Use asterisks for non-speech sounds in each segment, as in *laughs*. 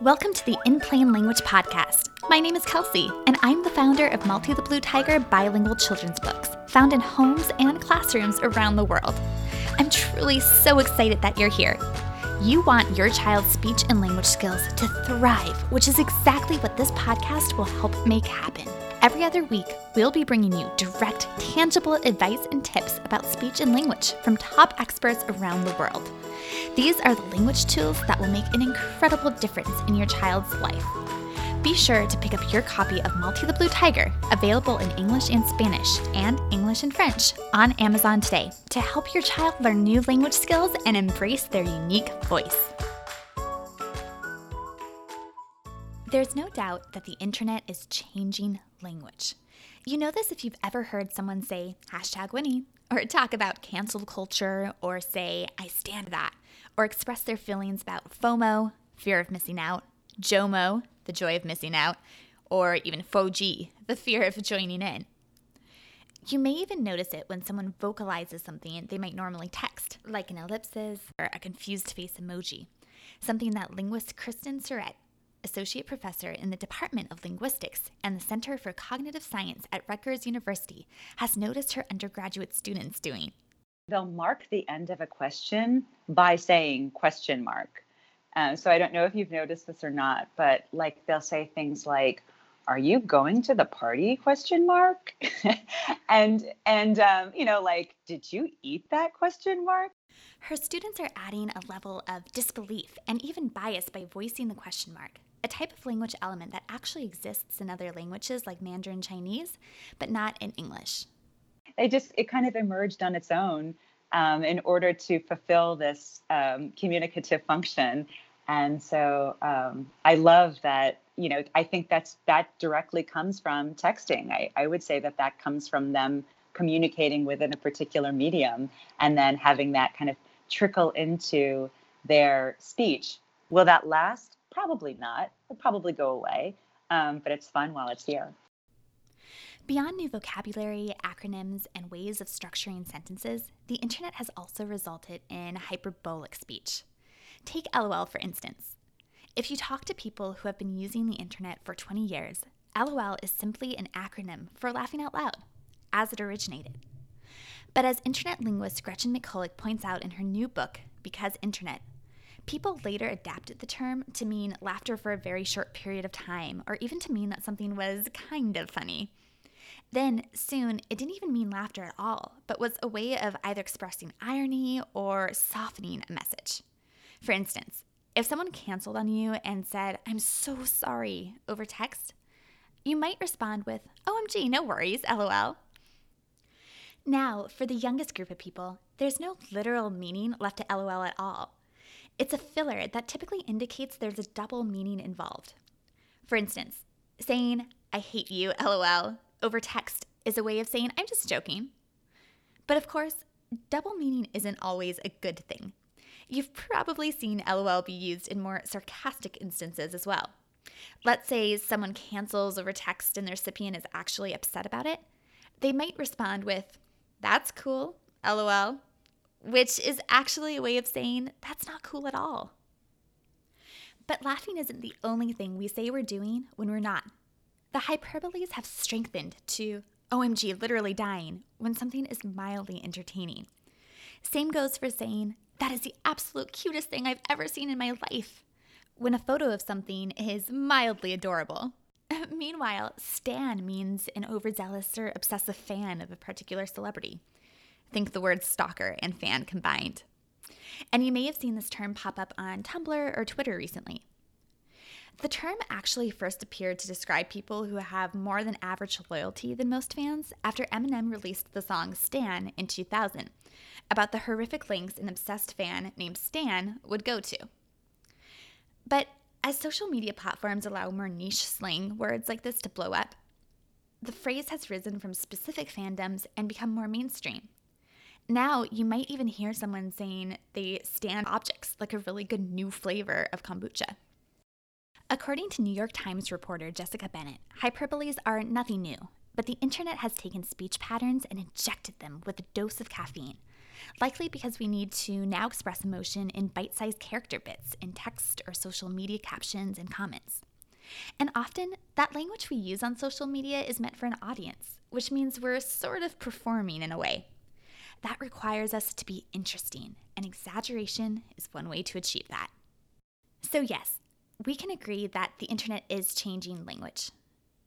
Welcome to the In Plain Language podcast. My name is Kelsey, and I'm the founder of Multi the Blue Tiger bilingual children's books, found in homes and classrooms around the world. I'm truly so excited that you're here. You want your child's speech and language skills to thrive, which is exactly what this podcast will help make happen. Every other week, we'll be bringing you direct, tangible advice and tips about speech and language from top experts around the world. These are the language tools that will make an incredible difference in your child's life. Be sure to pick up your copy of Malty the Blue Tiger, available in English and Spanish and English and French, on Amazon today to help your child learn new language skills and embrace their unique voice. There's no doubt that the internet is changing language. You know this if you've ever heard someone say hashtag Winnie, or talk about cancel culture, or say I stan that or express their feelings about FOMO, fear of missing out, JOMO, the joy of missing out, or even FOJI, the fear of joining in. You may even notice it when someone vocalizes something they might normally text, like an ellipsis or a confused face emoji, something that linguist Kristen Syrett, associate professor in the Department of Linguistics and the Center for Cognitive Science at Rutgers University, has noticed her undergraduate students doing. They'll mark the end of a question by saying question mark. Um, so I don't know if you've noticed this or not, but like they'll say things like, "Are you going to the party?" question mark, *laughs* and and um, you know like, "Did you eat that?" question mark. Her students are adding a level of disbelief and even bias by voicing the question mark, a type of language element that actually exists in other languages like Mandarin Chinese, but not in English it just it kind of emerged on its own um, in order to fulfill this um, communicative function. And so um, I love that. You know, I think that's that directly comes from texting. I, I would say that that comes from them communicating within a particular medium and then having that kind of trickle into their speech. Will that last? Probably not. It'll probably go away, um, but it's fun while it's here. Beyond new vocabulary, acronyms, and ways of structuring sentences, the internet has also resulted in hyperbolic speech. Take LOL for instance. If you talk to people who have been using the internet for 20 years, LOL is simply an acronym for laughing out loud, as it originated. But as internet linguist Gretchen McCulloch points out in her new book, Because Internet, people later adapted the term to mean laughter for a very short period of time, or even to mean that something was kind of funny. Then, soon, it didn't even mean laughter at all, but was a way of either expressing irony or softening a message. For instance, if someone canceled on you and said, I'm so sorry, over text, you might respond with, OMG, no worries, lol. Now, for the youngest group of people, there's no literal meaning left to lol at all. It's a filler that typically indicates there's a double meaning involved. For instance, saying, I hate you, *laughs* lol, over text is a way of saying, I'm just joking. But of course, double meaning isn't always a good thing. You've probably seen LOL be used in more sarcastic instances as well. Let's say someone cancels over text and their recipient is actually upset about it. They might respond with, That's cool, LOL, which is actually a way of saying, That's not cool at all. But laughing isn't the only thing we say we're doing when we're not. The hyperboles have strengthened to OMG, literally dying, when something is mildly entertaining. Same goes for saying, that is the absolute cutest thing I've ever seen in my life, when a photo of something is mildly adorable. *laughs* Meanwhile, stan means an overzealous or obsessive fan of a particular celebrity. Think the words stalker and fan combined. And you may have seen this term pop up on Tumblr or Twitter recently. The term actually first appeared to describe people who have more than average loyalty than most fans after Eminem released the song Stan in 2000, about the horrific lengths an obsessed fan named Stan would go to. But as social media platforms allow more niche slang words like this to blow up, the phrase has risen from specific fandoms and become more mainstream. Now, you might even hear someone saying they stan objects like a really good new flavor of kombucha. According to New York Times reporter Jessica Bennett, hyperboles are nothing new, but the internet has taken speech patterns and injected them with a dose of caffeine. likely because we need to now express emotion in bite sized character bits in text or social media captions and comments. And often, that language we use on social media is meant for an audience, which means we're sort of performing in a way. That requires us to be interesting, and exaggeration is one way to achieve that. So, yes, we can agree that the internet is changing language.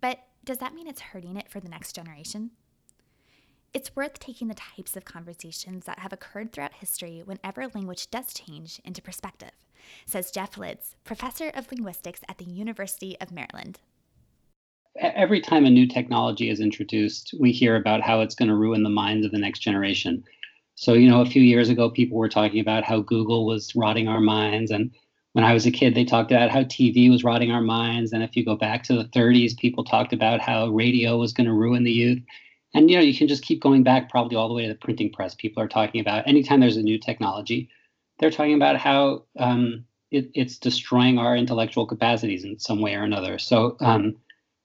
But does that mean it's hurting it for the next generation? It's worth taking the types of conversations that have occurred throughout history whenever language does change into perspective, says Jeff Lidz, professor of linguistics at the University of Maryland. Every time a new technology is introduced, we hear about how it's going to ruin the minds of the next generation. So, you know, a few years ago, people were talking about how Google was rotting our minds. And when I was a kid, they talked about how TV was rotting our minds. And if you go back to the 30s, people talked about how radio was going to ruin the youth. And you know, you can just keep going back probably all the way to the printing press. People are talking about anytime there's a new technology, they're talking about how um, it, it's destroying our intellectual capacities in some way or another. So, um,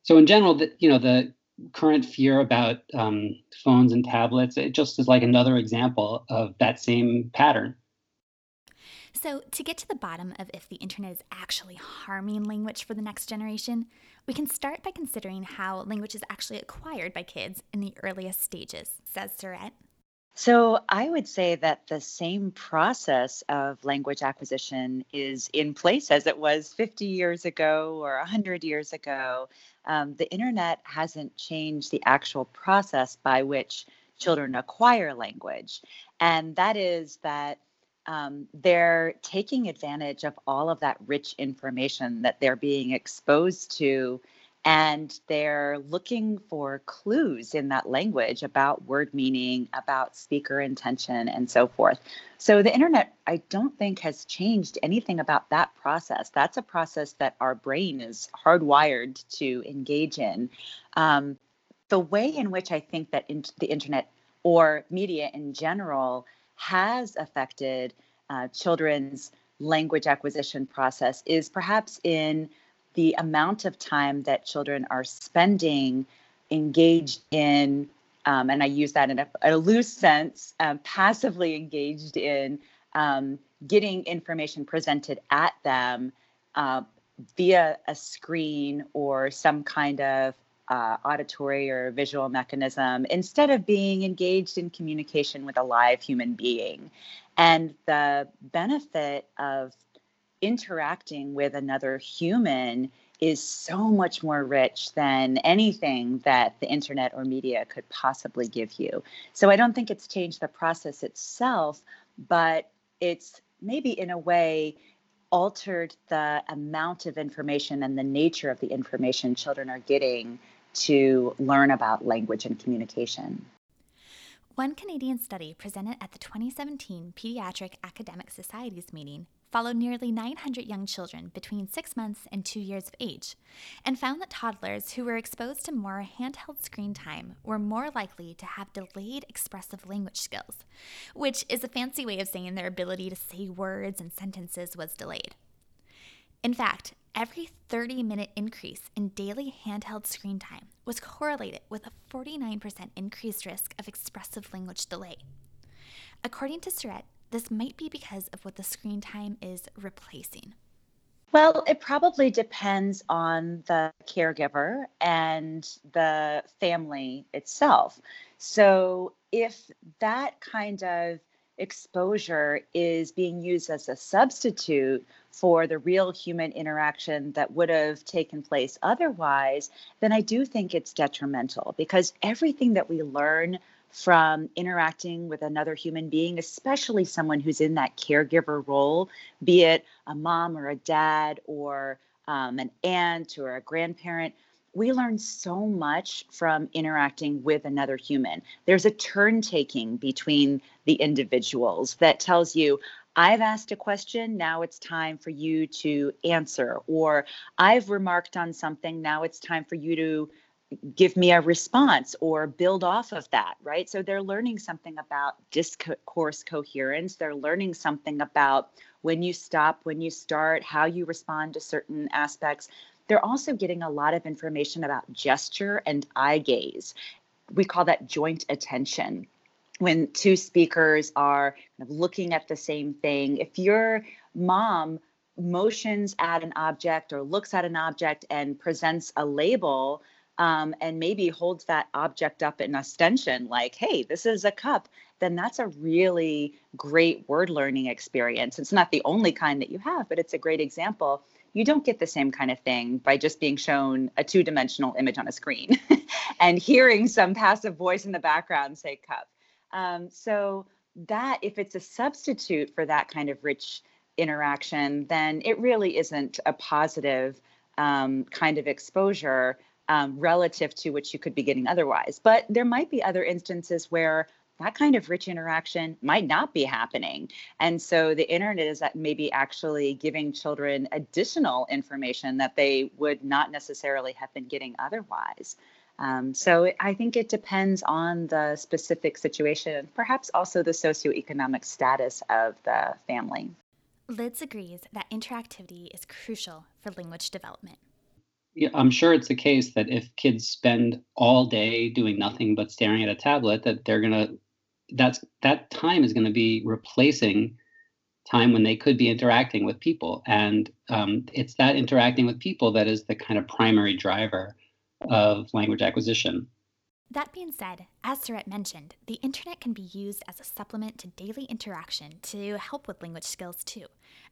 so in general, the, you know, the current fear about um, phones and tablets, it just is like another example of that same pattern. So, to get to the bottom of if the internet is actually harming language for the next generation, we can start by considering how language is actually acquired by kids in the earliest stages, says Syrett. So, I would say that the same process of language acquisition is in place as it was 50 years ago or 100 years ago. Um, the internet hasn't changed the actual process by which children acquire language. And that is that um, they're taking advantage of all of that rich information that they're being exposed to and they're looking for clues in that language about word meaning about speaker intention and so forth. So the internet i don't think has changed anything about that process. That's a process that our brain is hardwired to engage in. Um, the way in which i think that in, the internet or media in general has affected uh, children's language acquisition process is perhaps in the amount of time that children are spending engaged in, um, and I use that in a, a loose sense, um, passively engaged in um, getting information presented at them uh, via a screen or some kind of uh, auditory or visual mechanism instead of being engaged in communication with a live human being. And the benefit of interacting with another human is so much more rich than anything that the internet or media could possibly give you. So I don't think it's changed the process itself, but it's maybe in a way altered the amount of information and the nature of the information children are getting to learn about language and communication. One Canadian study presented at the 2017 Pediatric Academic Societies meeting followed nearly 900 young children between six months and two years of age and found that toddlers who were exposed to more handheld screen time were more likely to have delayed expressive language skills, which is a fancy way of saying their ability to say words and sentences was delayed. In fact, every 30 minute increase in daily handheld screen time was correlated with a 49% increased risk of expressive language delay. According to Syrett, this might be because of what the screen time is replacing. Well, it probably depends on the caregiver and the family itself. So, if that kind of exposure is being used as a substitute for the real human interaction that would have taken place otherwise, then I do think it's detrimental because everything that we learn from interacting with another human being, especially someone who's in that caregiver role, be it a mom or a dad or um, an aunt or a grandparent, we learn so much from interacting with another human. There's a turn taking between the individuals that tells you, I've asked a question, now it's time for you to answer. Or I've remarked on something, now it's time for you to give me a response or build off of that, right? So they're learning something about discourse coherence. They're learning something about when you stop, when you start, how you respond to certain aspects. They're also getting a lot of information about gesture and eye gaze. We call that joint attention. when two speakers are kind of looking at the same thing, if your mom motions at an object or looks at an object and presents a label um, and maybe holds that object up in ostension, like, hey, this is a cup, then that's a really great word learning experience. It's not the only kind that you have, but it's a great example. You don't get the same kind of thing by just being shown a two dimensional image on a screen *laughs* and hearing some passive voice in the background say cup. Um, so, that if it's a substitute for that kind of rich interaction, then it really isn't a positive um, kind of exposure um, relative to what you could be getting otherwise. But there might be other instances where that kind of rich interaction might not be happening. And so the internet is that maybe actually giving children additional information that they would not necessarily have been getting otherwise. Um, so I think it depends on the specific situation, perhaps also the socioeconomic status of the family. Lidz agrees that interactivity is crucial for language development. Yeah, I'm sure it's the case that if kids spend all day doing nothing but staring at a tablet, that they're gonna that's that time is going to be replacing time when they could be interacting with people, and um, it's that interacting with people that is the kind of primary driver of language acquisition. That being said, as Syrett mentioned, the internet can be used as a supplement to daily interaction to help with language skills too,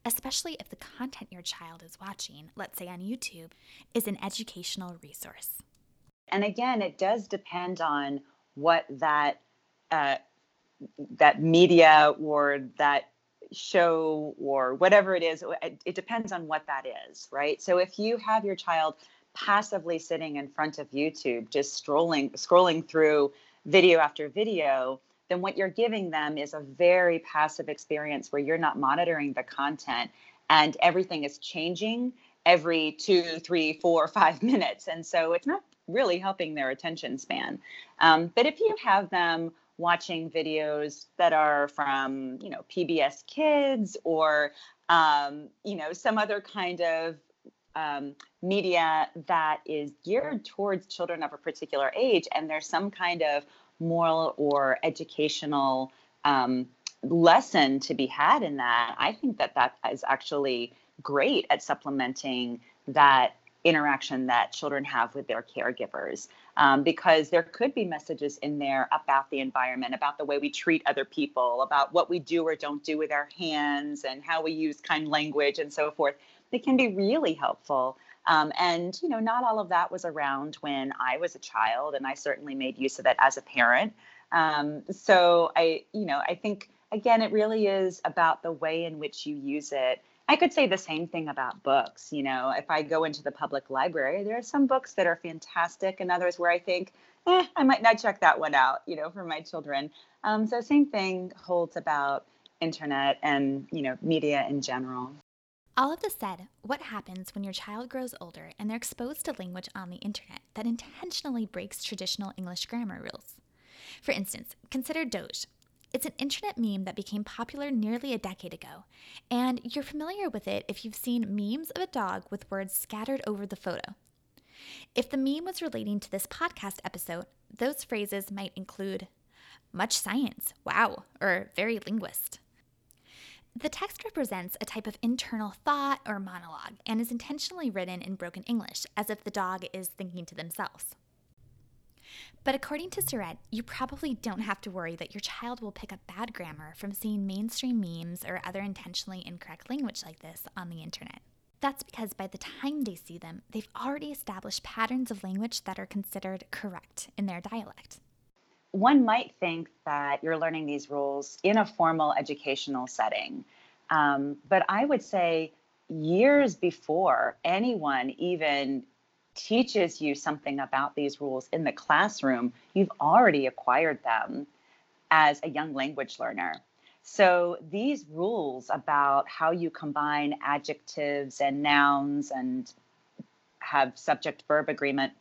especially if the content your child is watching, let's say on YouTube, is an educational resource. And again, it does depend on what that uh, that media or that show or whatever it is. It depends on what that is, right? So if you have your child passively sitting in front of YouTube, just scrolling scrolling through video after video, then what you're giving them is a very passive experience where you're not monitoring the content and everything is changing every two, three, four, *laughs* five minutes. And so it's not really helping their attention span. Um, but if you have them watching videos that are from, you know, PBS Kids or, um, you know, some other kind of um, media that is geared towards children of a particular age, and there's some kind of moral or educational um, lesson to be had in that, I think that that is actually great at supplementing that interaction that children have with their caregivers um, because there could be messages in there about the environment about the way we treat other people about what we do or don't do with our hands and how we use kind language and so forth They can be really helpful. Um, and you know, not all of that was around when I was a child, and I certainly made use of it as a parent. Um, so I, you know, I think again, it really is about the way in which you use it. I could say the same thing about books. You know, if I go into the public library, there are some books that are fantastic, and others where I think, eh, I might not check that one out. You know, for my children. Um, so same thing holds about internet and you know media in general. All of this said, what happens when your child grows older and they're exposed to language on the internet that intentionally breaks traditional English grammar rules? For instance, consider Doge. It's an internet meme that became popular nearly a decade ago, and you're familiar with it if you've seen memes of a dog with words scattered over the photo. If the meme was relating to this podcast episode, those phrases might include much science, wow, or very linguist. The text represents a type of internal thought or monologue and is intentionally written in broken English, as if the dog is thinking to themselves. But according to Syrett, you probably don't have to worry that your child will pick up bad grammar from seeing mainstream memes or other intentionally incorrect language like this on the internet. That's because by the time they see them, they've already established patterns of language that are considered correct in their dialect one might think that you're learning these rules in a formal educational setting. Um, but I would say years before anyone even teaches you something about these rules in the classroom, you've already acquired them as a young language learner. So these rules about how you combine adjectives and nouns and have subject verb agreement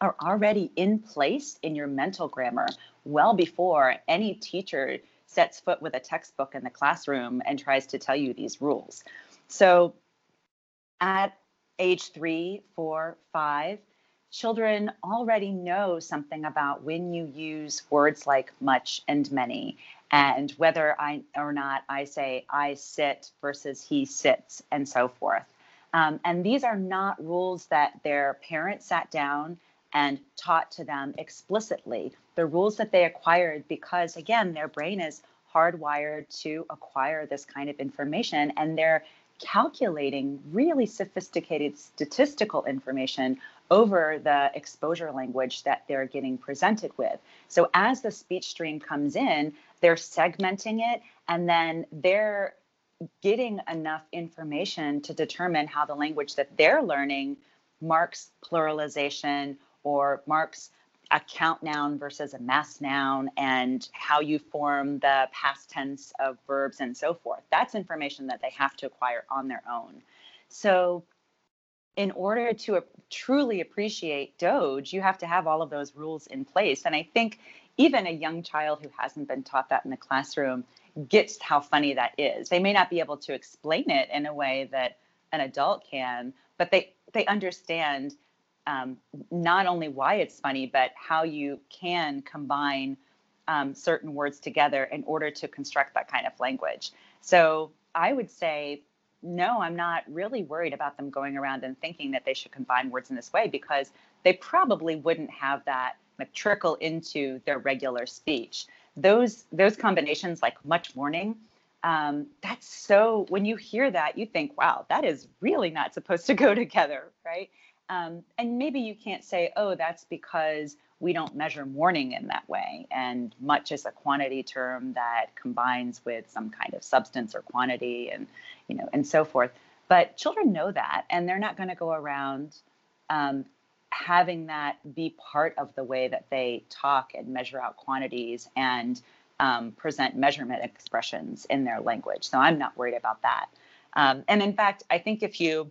are already in place in your mental grammar well before any teacher sets foot with a textbook in the classroom and tries to tell you these rules. So at age three, four, five, children already know something about when you use words like much and many and whether I or not I say I sit versus he sits and so forth. Um, and these are not rules that their parents sat down and taught to them explicitly. The rules that they acquired because, again, their brain is hardwired to acquire this kind of information and they're calculating really sophisticated statistical information over the exposure language that they're getting presented with. So as the speech stream comes in, they're segmenting it and then they're getting enough information to determine how the language that they're learning marks pluralization or marks a count noun versus a mass noun and how you form the past tense of verbs and so forth. That's information that they have to acquire on their own. So, in order to truly appreciate Doge, you have to have all of those rules in place. And I think even a young child who hasn't been taught that in the classroom gets how funny that is. They may not be able to explain it in a way that an adult can, but they they understand um, not only why it's funny, but how you can combine um, certain words together in order to construct that kind of language. So I would say, no, I'm not really worried about them going around and thinking that they should combine words in this way because they probably wouldn't have that like, trickle into their regular speech. Those those combinations, like much morning, um, that's so. When you hear that, you think, wow, that is really not supposed to go *laughs* together, right? Um, and maybe you can't say, oh, that's because we don't measure morning in that way. And much is a quantity term that combines with some kind of substance or quantity and, you know, and so forth. But children know that, and they're not going to go around um, having that be part of the way that they talk and measure out quantities and um, present measurement expressions in their language. So I'm not worried about that. Um, and in fact, I think if you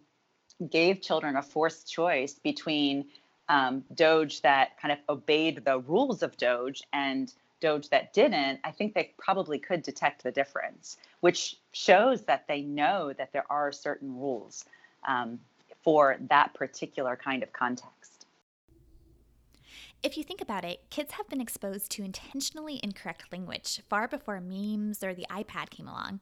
gave children a forced choice between um, Doge that kind of obeyed the rules of Doge and Doge that didn't, I think they probably could detect the difference, which shows that they know that there are certain rules um, for that particular kind of context. If you think about it, kids have been exposed to intentionally incorrect language far before memes or the iPad came along.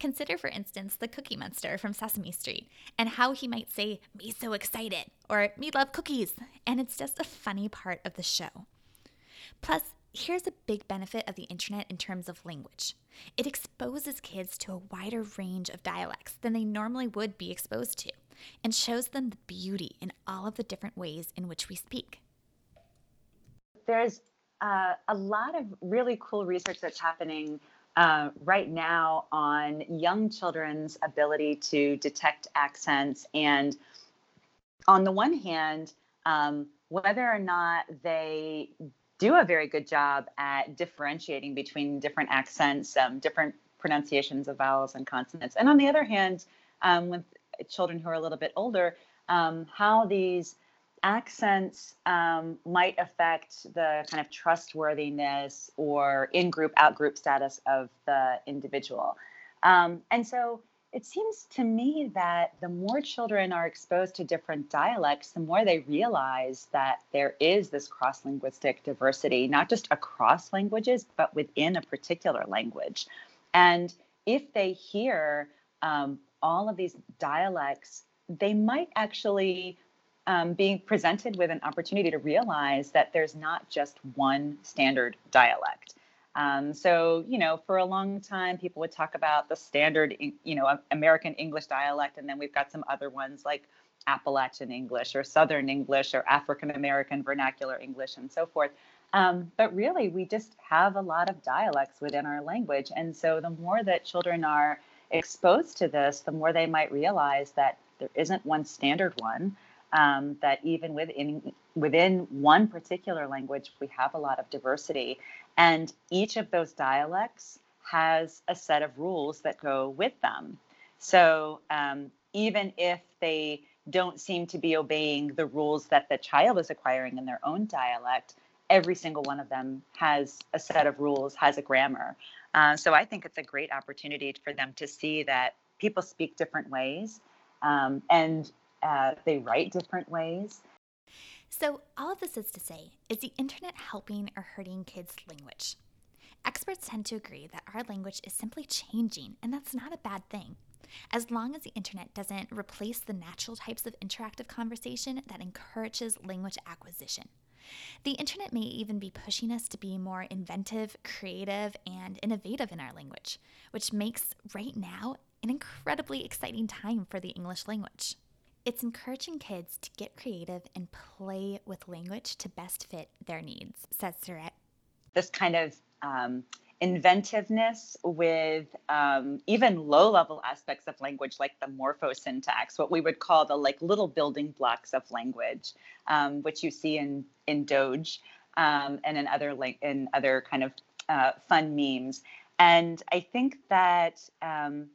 Consider, for instance, the Cookie Monster from Sesame Street and how he might say, Me so excited, or Me love cookies, and it's just a funny part of the show. Plus, here's a big benefit of the internet in terms of language it exposes kids to a wider range of dialects than they normally would be exposed to, and shows them the beauty in all of the different ways in which we speak. There's uh, a lot of really cool research that's happening uh, right now on young children's ability to detect accents. And on the one hand um, whether or not they do a very good job at differentiating between different accents um, different pronunciations of vowels and consonants. And on the other hand um, with children who are a little bit older um, how these accents um, might affect the kind of trustworthiness or in group, out group status of the individual. Um, and so it seems to me that the more children are exposed to different dialects, the more they realize that there is this cross linguistic diversity, not just across languages, but within a particular language. And if they hear um, all of these dialects, they might actually um, being presented with an opportunity to realize that there's not just one standard dialect. Um, so, you know, for a long time, people would talk about the standard, you know, American English dialect, and then we've got some other ones like Appalachian English or Southern English or African American Vernacular English and so forth. Um, but really, we just have a lot of dialects within our language. And so, the more that children are exposed to this, the more they might realize that there isn't one standard one um, that even within within one particular language, we have a lot of diversity, and each of those dialects has a set of rules that go with them. So um, even if they don't seem to be obeying the rules that the child is acquiring in their own dialect, every single one of them has a set of rules, has a grammar. Uh, so I think it's a great opportunity for them to see that people speak different ways. Um, and uh, they write different ways. So, all of this is to say, is the internet helping or hurting kids' language? Experts tend to agree that our language is simply changing, and that's not a bad thing. As long as the internet doesn't replace the natural types of interactive conversation that encourages language acquisition. The internet may even be pushing us to be more inventive, creative, and innovative in our language, which makes right now an incredibly exciting time for the English language. It's encouraging kids to get creative and play with language to best fit their needs, says Syrett. This kind of um, inventiveness with um, even low level aspects of language like the morphosyntax what we would call the like little building blocks of language um, which you see in in doge um, and in other like in other kind of uh, fun memes and i think that um,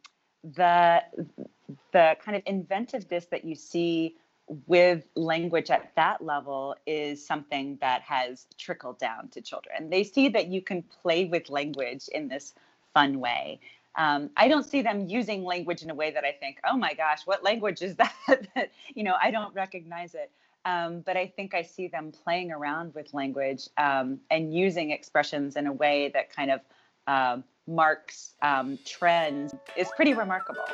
the the kind of inventiveness that you see with language at that level is something that has trickled down to children. They see that you can play with language in this fun way. Um, I don't see them using language in a way that I think, oh my gosh, what language is *laughs* that? you know, I don't recognize it. Um, but I think I see them playing around with language um, and using expressions in a way that kind of uh, marks um, trends is pretty remarkable.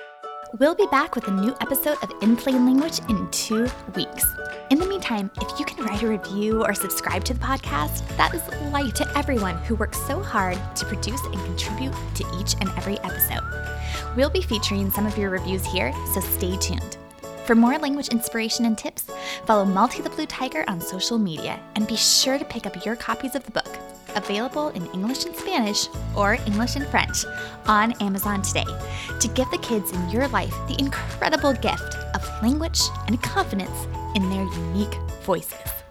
We'll be back with a new episode of In Plain Language in two weeks. In the meantime, if you can write a review or subscribe to the podcast, that is light to everyone who works so hard to produce and contribute to each and every episode. We'll be featuring some of your reviews here, so stay tuned. For more language inspiration and tips, follow Malty the Blue Tiger on social media and be sure to pick up your copies of the book available in English and Spanish or English and French on Amazon today to give the kids in your life the incredible gift of language and confidence in their unique voices.